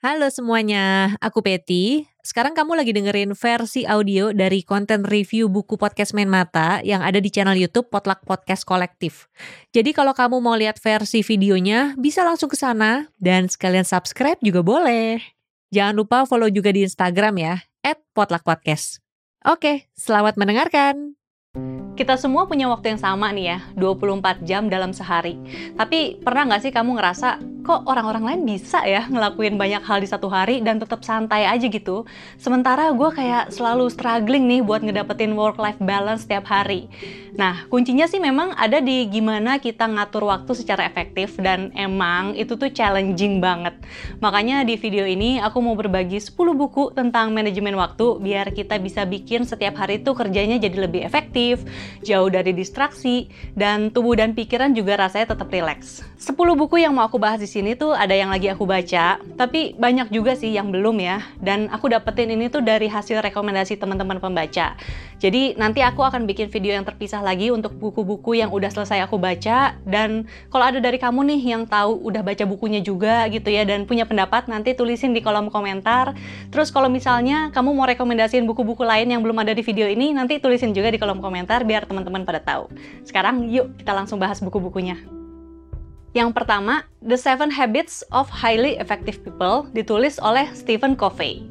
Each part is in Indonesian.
Halo semuanya, aku Peti. Sekarang kamu lagi dengerin versi audio dari konten review buku podcast Main Mata yang ada di channel YouTube Potluck Podcast Kolektif. Jadi kalau kamu mau lihat versi videonya, bisa langsung ke sana dan sekalian subscribe juga boleh. Jangan lupa follow juga di Instagram ya, @potluckpodcast. Oke, selamat mendengarkan. Kita semua punya waktu yang sama nih ya, 24 jam dalam sehari. Tapi pernah nggak sih kamu ngerasa kok orang-orang lain bisa ya ngelakuin banyak hal di satu hari dan tetap santai aja gitu. Sementara gue kayak selalu struggling nih buat ngedapetin work-life balance setiap hari. Nah, kuncinya sih memang ada di gimana kita ngatur waktu secara efektif dan emang itu tuh challenging banget. Makanya di video ini aku mau berbagi 10 buku tentang manajemen waktu biar kita bisa bikin setiap hari tuh kerjanya jadi lebih efektif, jauh dari distraksi, dan tubuh dan pikiran juga rasanya tetap rileks. 10 buku yang mau aku bahas di sini tuh ada yang lagi aku baca, tapi banyak juga sih yang belum ya. Dan aku dapetin ini tuh dari hasil rekomendasi teman-teman pembaca. Jadi nanti aku akan bikin video yang terpisah lagi untuk buku-buku yang udah selesai aku baca. Dan kalau ada dari kamu nih yang tahu udah baca bukunya juga gitu ya dan punya pendapat, nanti tulisin di kolom komentar. Terus kalau misalnya kamu mau rekomendasiin buku-buku lain yang belum ada di video ini, nanti tulisin juga di kolom komentar biar teman-teman pada tahu. Sekarang yuk kita langsung bahas buku-bukunya. Yang pertama, The Seven Habits of Highly Effective People, ditulis oleh Stephen Covey.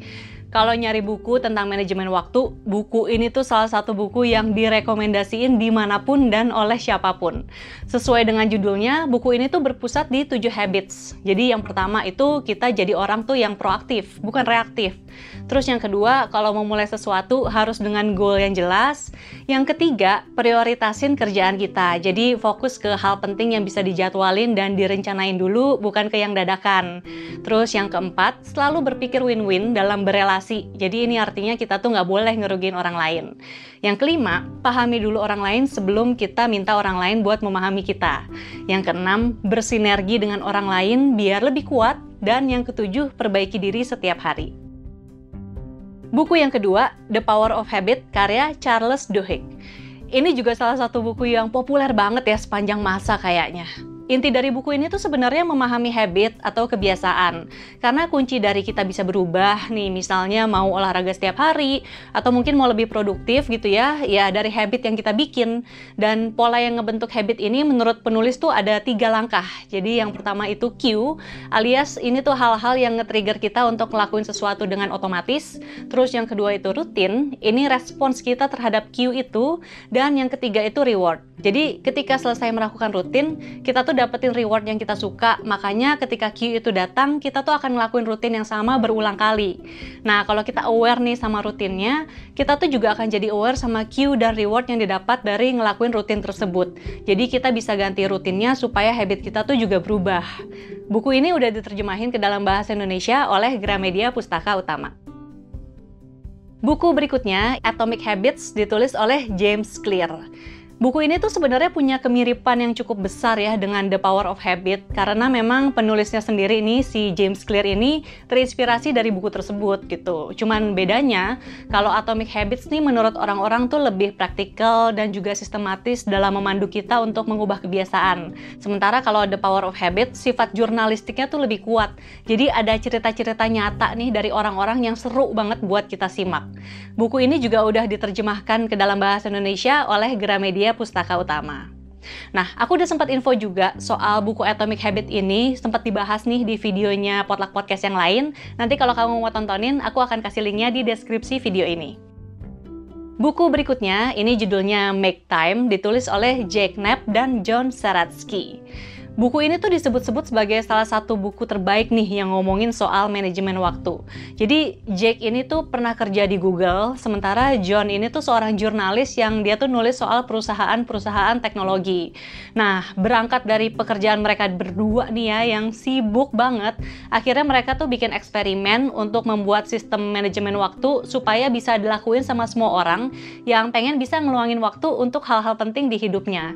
Kalau nyari buku tentang manajemen waktu, buku ini tuh salah satu buku yang direkomendasiin di mana pun dan oleh siapa pun. Sesuai dengan judulnya, buku ini tuh berpusat di 7 habits. Jadi yang pertama itu kita jadi orang tuh yang proaktif, bukan reaktif. Terus yang kedua, kalau mau mulai sesuatu harus dengan goal yang jelas. Yang ketiga, prioritasin kerjaan kita. Jadi fokus ke hal penting yang bisa dijadwalin dan direncanain dulu, bukan ke yang dadakan. Terus yang keempat, selalu berpikir win-win dalam berelasi. Jadi ini artinya kita tuh nggak boleh ngerugiin orang lain. Yang kelima, pahami dulu orang lain sebelum kita minta orang lain buat memahami kita. Yang keenam, bersinergi dengan orang lain biar lebih kuat. Dan yang ketujuh, perbaiki diri setiap hari. Buku yang kedua, The Power of Habit, karya Charles Duhigg. Ini juga salah satu buku yang populer banget ya sepanjang masa kayaknya. Inti dari buku ini tuh sebenarnya memahami habit atau kebiasaan. Karena kunci dari kita bisa berubah nih, misalnya mau olahraga setiap hari atau mungkin mau lebih produktif gitu ya, ya dari habit yang kita bikin. Dan pola yang ngebentuk habit ini menurut penulis tuh ada tiga langkah. Jadi yang pertama itu cue, alias ini tuh hal-hal yang nge-trigger kita untuk ngelakuin sesuatu dengan otomatis. Terus yang kedua itu rutin, ini respons kita terhadap cue itu. Dan yang ketiga itu reward. Jadi ketika selesai melakukan rutin, kita tuh dapetin reward yang kita suka. Makanya ketika Q itu datang, kita tuh akan ngelakuin rutin yang sama berulang kali. Nah, kalau kita aware nih sama rutinnya, kita tuh juga akan jadi aware sama Q dan reward yang didapat dari ngelakuin rutin tersebut. Jadi kita bisa ganti rutinnya supaya habit kita tuh juga berubah. Buku ini udah diterjemahin ke dalam bahasa Indonesia oleh Gramedia Pustaka Utama. Buku berikutnya, Atomic Habits, ditulis oleh James Clear. Buku ini tuh sebenarnya punya kemiripan yang cukup besar ya dengan The Power of Habit karena memang penulisnya sendiri ini si James Clear ini terinspirasi dari buku tersebut gitu. Cuman bedanya kalau Atomic Habits nih menurut orang-orang tuh lebih praktikal dan juga sistematis dalam memandu kita untuk mengubah kebiasaan. Sementara kalau The Power of Habit sifat jurnalistiknya tuh lebih kuat. Jadi ada cerita-cerita nyata nih dari orang-orang yang seru banget buat kita simak. Buku ini juga udah diterjemahkan ke dalam bahasa Indonesia oleh Gramedia Pustaka Utama. Nah, aku udah sempat info juga soal buku Atomic Habit ini, sempat dibahas nih di videonya Potluck Podcast yang lain. Nanti kalau kamu mau tontonin, aku akan kasih linknya di deskripsi video ini. Buku berikutnya, ini judulnya Make Time, ditulis oleh Jake Knapp dan John Saratsky. Buku ini tuh disebut-sebut sebagai salah satu buku terbaik nih yang ngomongin soal manajemen waktu. Jadi Jake ini tuh pernah kerja di Google, sementara John ini tuh seorang jurnalis yang dia tuh nulis soal perusahaan-perusahaan teknologi. Nah, berangkat dari pekerjaan mereka berdua nih ya yang sibuk banget, akhirnya mereka tuh bikin eksperimen untuk membuat sistem manajemen waktu supaya bisa dilakuin sama semua orang yang pengen bisa ngeluangin waktu untuk hal-hal penting di hidupnya.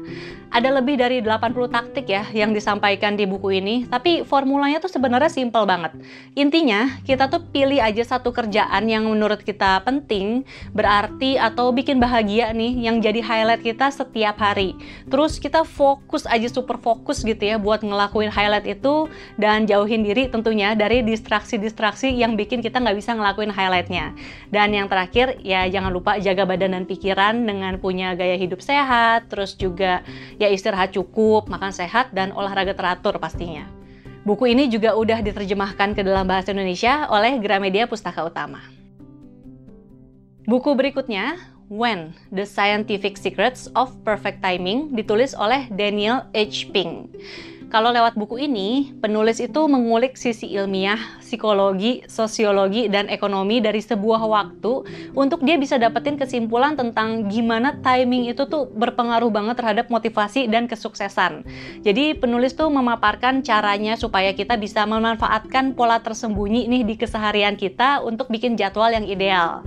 Ada lebih dari 80 taktik ya yang disampaikan di buku ini, tapi formulanya tuh sebenarnya simple banget. Intinya, kita tuh pilih aja satu kerjaan yang menurut kita penting, berarti atau bikin bahagia nih yang jadi highlight kita setiap hari. Terus kita fokus aja super fokus gitu ya buat ngelakuin highlight itu dan jauhin diri tentunya dari distraksi-distraksi yang bikin kita nggak bisa ngelakuin highlightnya. Dan yang terakhir ya jangan lupa jaga badan dan pikiran dengan punya gaya hidup sehat, terus juga ya istirahat cukup, makan sehat, dan olahraga teratur pastinya. Buku ini juga udah diterjemahkan ke dalam bahasa Indonesia oleh Gramedia Pustaka Utama. Buku berikutnya, When, The Scientific Secrets of Perfect Timing, ditulis oleh Daniel H. Pink. Kalau lewat buku ini, penulis itu mengulik sisi ilmiah, psikologi, sosiologi, dan ekonomi dari sebuah waktu untuk dia bisa dapetin kesimpulan tentang gimana timing itu tuh berpengaruh banget terhadap motivasi dan kesuksesan. Jadi penulis tuh memaparkan caranya supaya kita bisa memanfaatkan pola tersembunyi nih di keseharian kita untuk bikin jadwal yang ideal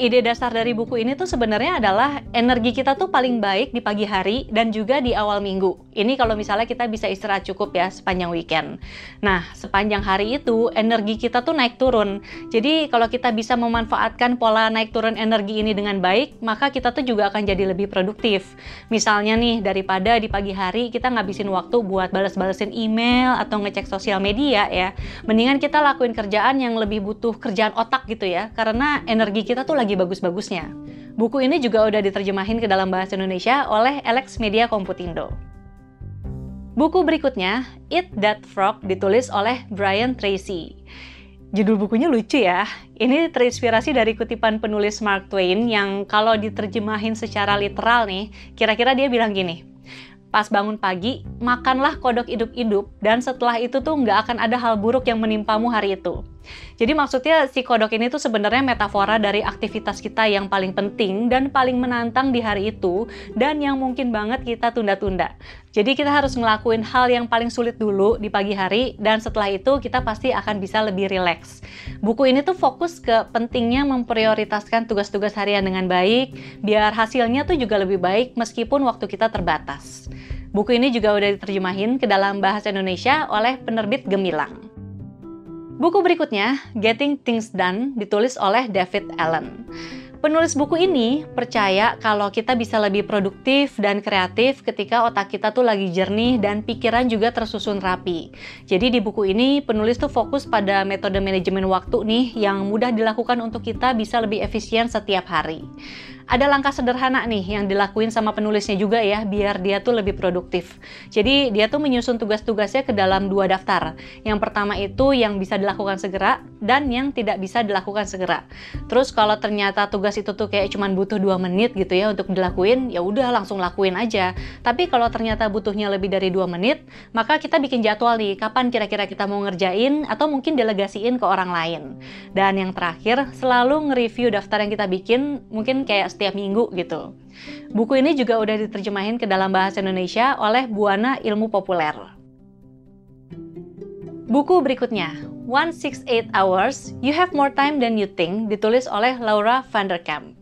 ide dasar dari buku ini tuh sebenarnya adalah energi kita tuh paling baik di pagi hari dan juga di awal minggu. Ini kalau misalnya kita bisa istirahat cukup ya sepanjang weekend. Nah, sepanjang hari itu energi kita tuh naik turun. Jadi kalau kita bisa memanfaatkan pola naik turun energi ini dengan baik, maka kita tuh juga akan jadi lebih produktif. Misalnya nih, daripada di pagi hari kita ngabisin waktu buat balas-balesin email atau ngecek sosial media ya, mendingan kita lakuin kerjaan yang lebih butuh kerjaan otak gitu ya, karena energi kita tuh lagi bagus-bagusnya. Buku ini juga udah diterjemahin ke dalam bahasa Indonesia oleh Alex Media Komputindo. Buku berikutnya, Eat That Frog, ditulis oleh Brian Tracy. Judul bukunya lucu ya. Ini terinspirasi dari kutipan penulis Mark Twain yang kalau diterjemahin secara literal nih, kira-kira dia bilang gini, pas bangun pagi, makanlah kodok hidup-hidup, dan setelah itu tuh nggak akan ada hal buruk yang menimpamu hari itu. Jadi maksudnya si kodok ini tuh sebenarnya metafora dari aktivitas kita yang paling penting dan paling menantang di hari itu, dan yang mungkin banget kita tunda-tunda. Jadi kita harus ngelakuin hal yang paling sulit dulu di pagi hari, dan setelah itu kita pasti akan bisa lebih rileks. Buku ini tuh fokus ke pentingnya memprioritaskan tugas-tugas harian dengan baik, biar hasilnya tuh juga lebih baik meskipun waktu kita terbatas. Buku ini juga udah diterjemahin ke dalam bahasa Indonesia oleh penerbit Gemilang. Buku berikutnya, Getting Things Done, ditulis oleh David Allen. Penulis buku ini percaya kalau kita bisa lebih produktif dan kreatif ketika otak kita tuh lagi jernih dan pikiran juga tersusun rapi. Jadi di buku ini penulis tuh fokus pada metode manajemen waktu nih yang mudah dilakukan untuk kita bisa lebih efisien setiap hari ada langkah sederhana nih yang dilakuin sama penulisnya juga ya biar dia tuh lebih produktif. Jadi dia tuh menyusun tugas-tugasnya ke dalam dua daftar. Yang pertama itu yang bisa dilakukan segera dan yang tidak bisa dilakukan segera. Terus kalau ternyata tugas itu tuh kayak cuman butuh dua menit gitu ya untuk dilakuin, ya udah langsung lakuin aja. Tapi kalau ternyata butuhnya lebih dari dua menit, maka kita bikin jadwal nih kapan kira-kira kita mau ngerjain atau mungkin delegasiin ke orang lain. Dan yang terakhir, selalu nge-review daftar yang kita bikin, mungkin kayak setiap minggu gitu. Buku ini juga udah diterjemahin ke dalam bahasa Indonesia oleh Buana Ilmu Populer. Buku berikutnya, 168 Hours, You Have More Time Than You Think, ditulis oleh Laura Vanderkamp.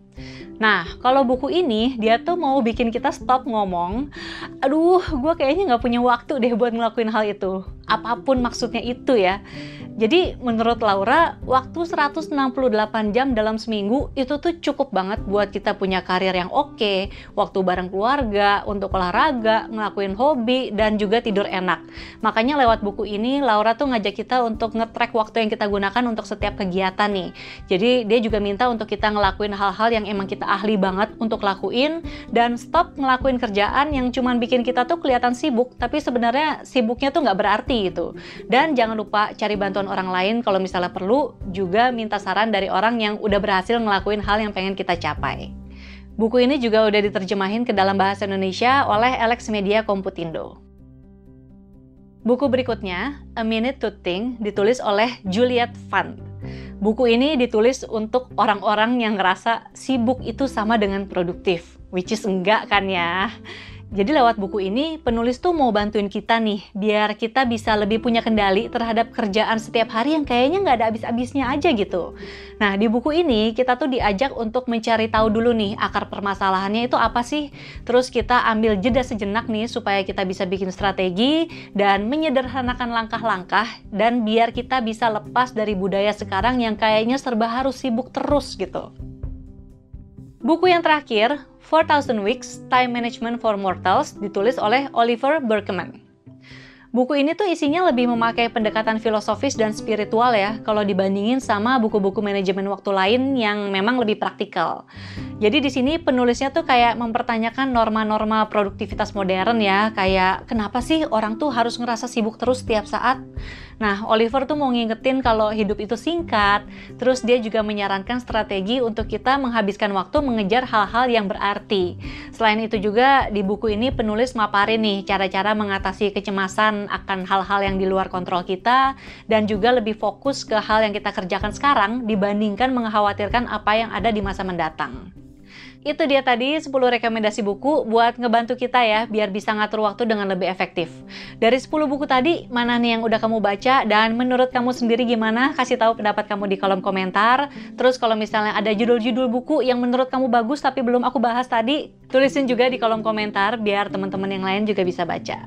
Nah, kalau buku ini, dia tuh mau bikin kita stop ngomong, aduh, gue kayaknya nggak punya waktu deh buat ngelakuin hal itu. Apa pun maksudnya itu ya. Jadi menurut Laura, waktu 168 jam dalam seminggu itu tuh cukup banget buat kita punya karir yang oke, waktu bareng keluarga, untuk olahraga, ngelakuin hobi, dan juga tidur enak. Makanya lewat buku ini, Laura tuh ngajak kita untuk nge-track waktu yang kita gunakan untuk setiap kegiatan nih. Jadi dia juga minta untuk kita ngelakuin hal-hal yang emang kita ahli banget untuk lakuin, dan stop ngelakuin kerjaan yang cuman bikin kita tuh kelihatan sibuk, tapi sebenarnya sibuknya tuh nggak berarti gitu. Dan jangan lupa cari bantuan orang lain kalau misalnya perlu, juga minta saran dari orang yang udah berhasil ngelakuin hal yang pengen kita capai. Buku ini juga udah diterjemahin ke dalam bahasa Indonesia oleh Alex Media Komputindo. Buku berikutnya, A Minute to Think, ditulis oleh Juliet Fund. Buku ini ditulis untuk orang-orang yang ngerasa sibuk itu sama dengan produktif, which is enggak kan ya. Jadi lewat buku ini, penulis tuh mau bantuin kita nih, biar kita bisa lebih punya kendali terhadap kerjaan setiap hari yang kayaknya nggak ada habis-habisnya aja gitu. Nah, di buku ini kita tuh diajak untuk mencari tahu dulu nih akar permasalahannya itu apa sih. Terus kita ambil jeda sejenak nih supaya kita bisa bikin strategi dan menyederhanakan langkah-langkah dan biar kita bisa lepas dari budaya sekarang yang kayaknya serba harus sibuk terus gitu. Buku yang terakhir, 4000 Weeks Time Management for Mortals, ditulis oleh Oliver Berkman. Buku ini tuh isinya lebih memakai pendekatan filosofis dan spiritual ya, kalau dibandingin sama buku-buku manajemen waktu lain yang memang lebih praktikal. Jadi di sini penulisnya tuh kayak mempertanyakan norma-norma produktivitas modern ya, kayak kenapa sih orang tuh harus ngerasa sibuk terus setiap saat? Nah, Oliver tuh mau ngingetin kalau hidup itu singkat, terus dia juga menyarankan strategi untuk kita menghabiskan waktu mengejar hal-hal yang berarti. Selain itu juga di buku ini penulis maparin nih cara-cara mengatasi kecemasan akan hal-hal yang di luar kontrol kita dan juga lebih fokus ke hal yang kita kerjakan sekarang dibandingkan mengkhawatirkan apa yang ada di masa mendatang. Itu dia tadi 10 rekomendasi buku buat ngebantu kita ya biar bisa ngatur waktu dengan lebih efektif. Dari 10 buku tadi, mana nih yang udah kamu baca dan menurut kamu sendiri gimana? Kasih tahu pendapat kamu di kolom komentar. Terus kalau misalnya ada judul-judul buku yang menurut kamu bagus tapi belum aku bahas tadi, tulisin juga di kolom komentar biar teman-teman yang lain juga bisa baca.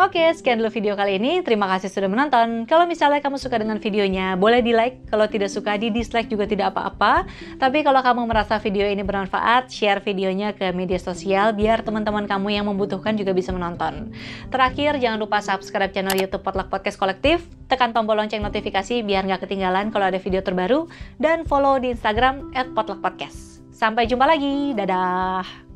Oke, sekian dulu video kali ini. Terima kasih sudah menonton. Kalau misalnya kamu suka dengan videonya, boleh di like. Kalau tidak suka, di dislike juga tidak apa-apa. Tapi kalau kamu merasa video ini bermanfaat, share videonya ke media sosial biar teman-teman kamu yang membutuhkan juga bisa menonton. Terakhir, jangan lupa subscribe channel YouTube Potluck Podcast Kolektif, tekan tombol lonceng notifikasi biar nggak ketinggalan kalau ada video terbaru, dan follow di Instagram @potluckpodcast. Sampai jumpa lagi, dadah!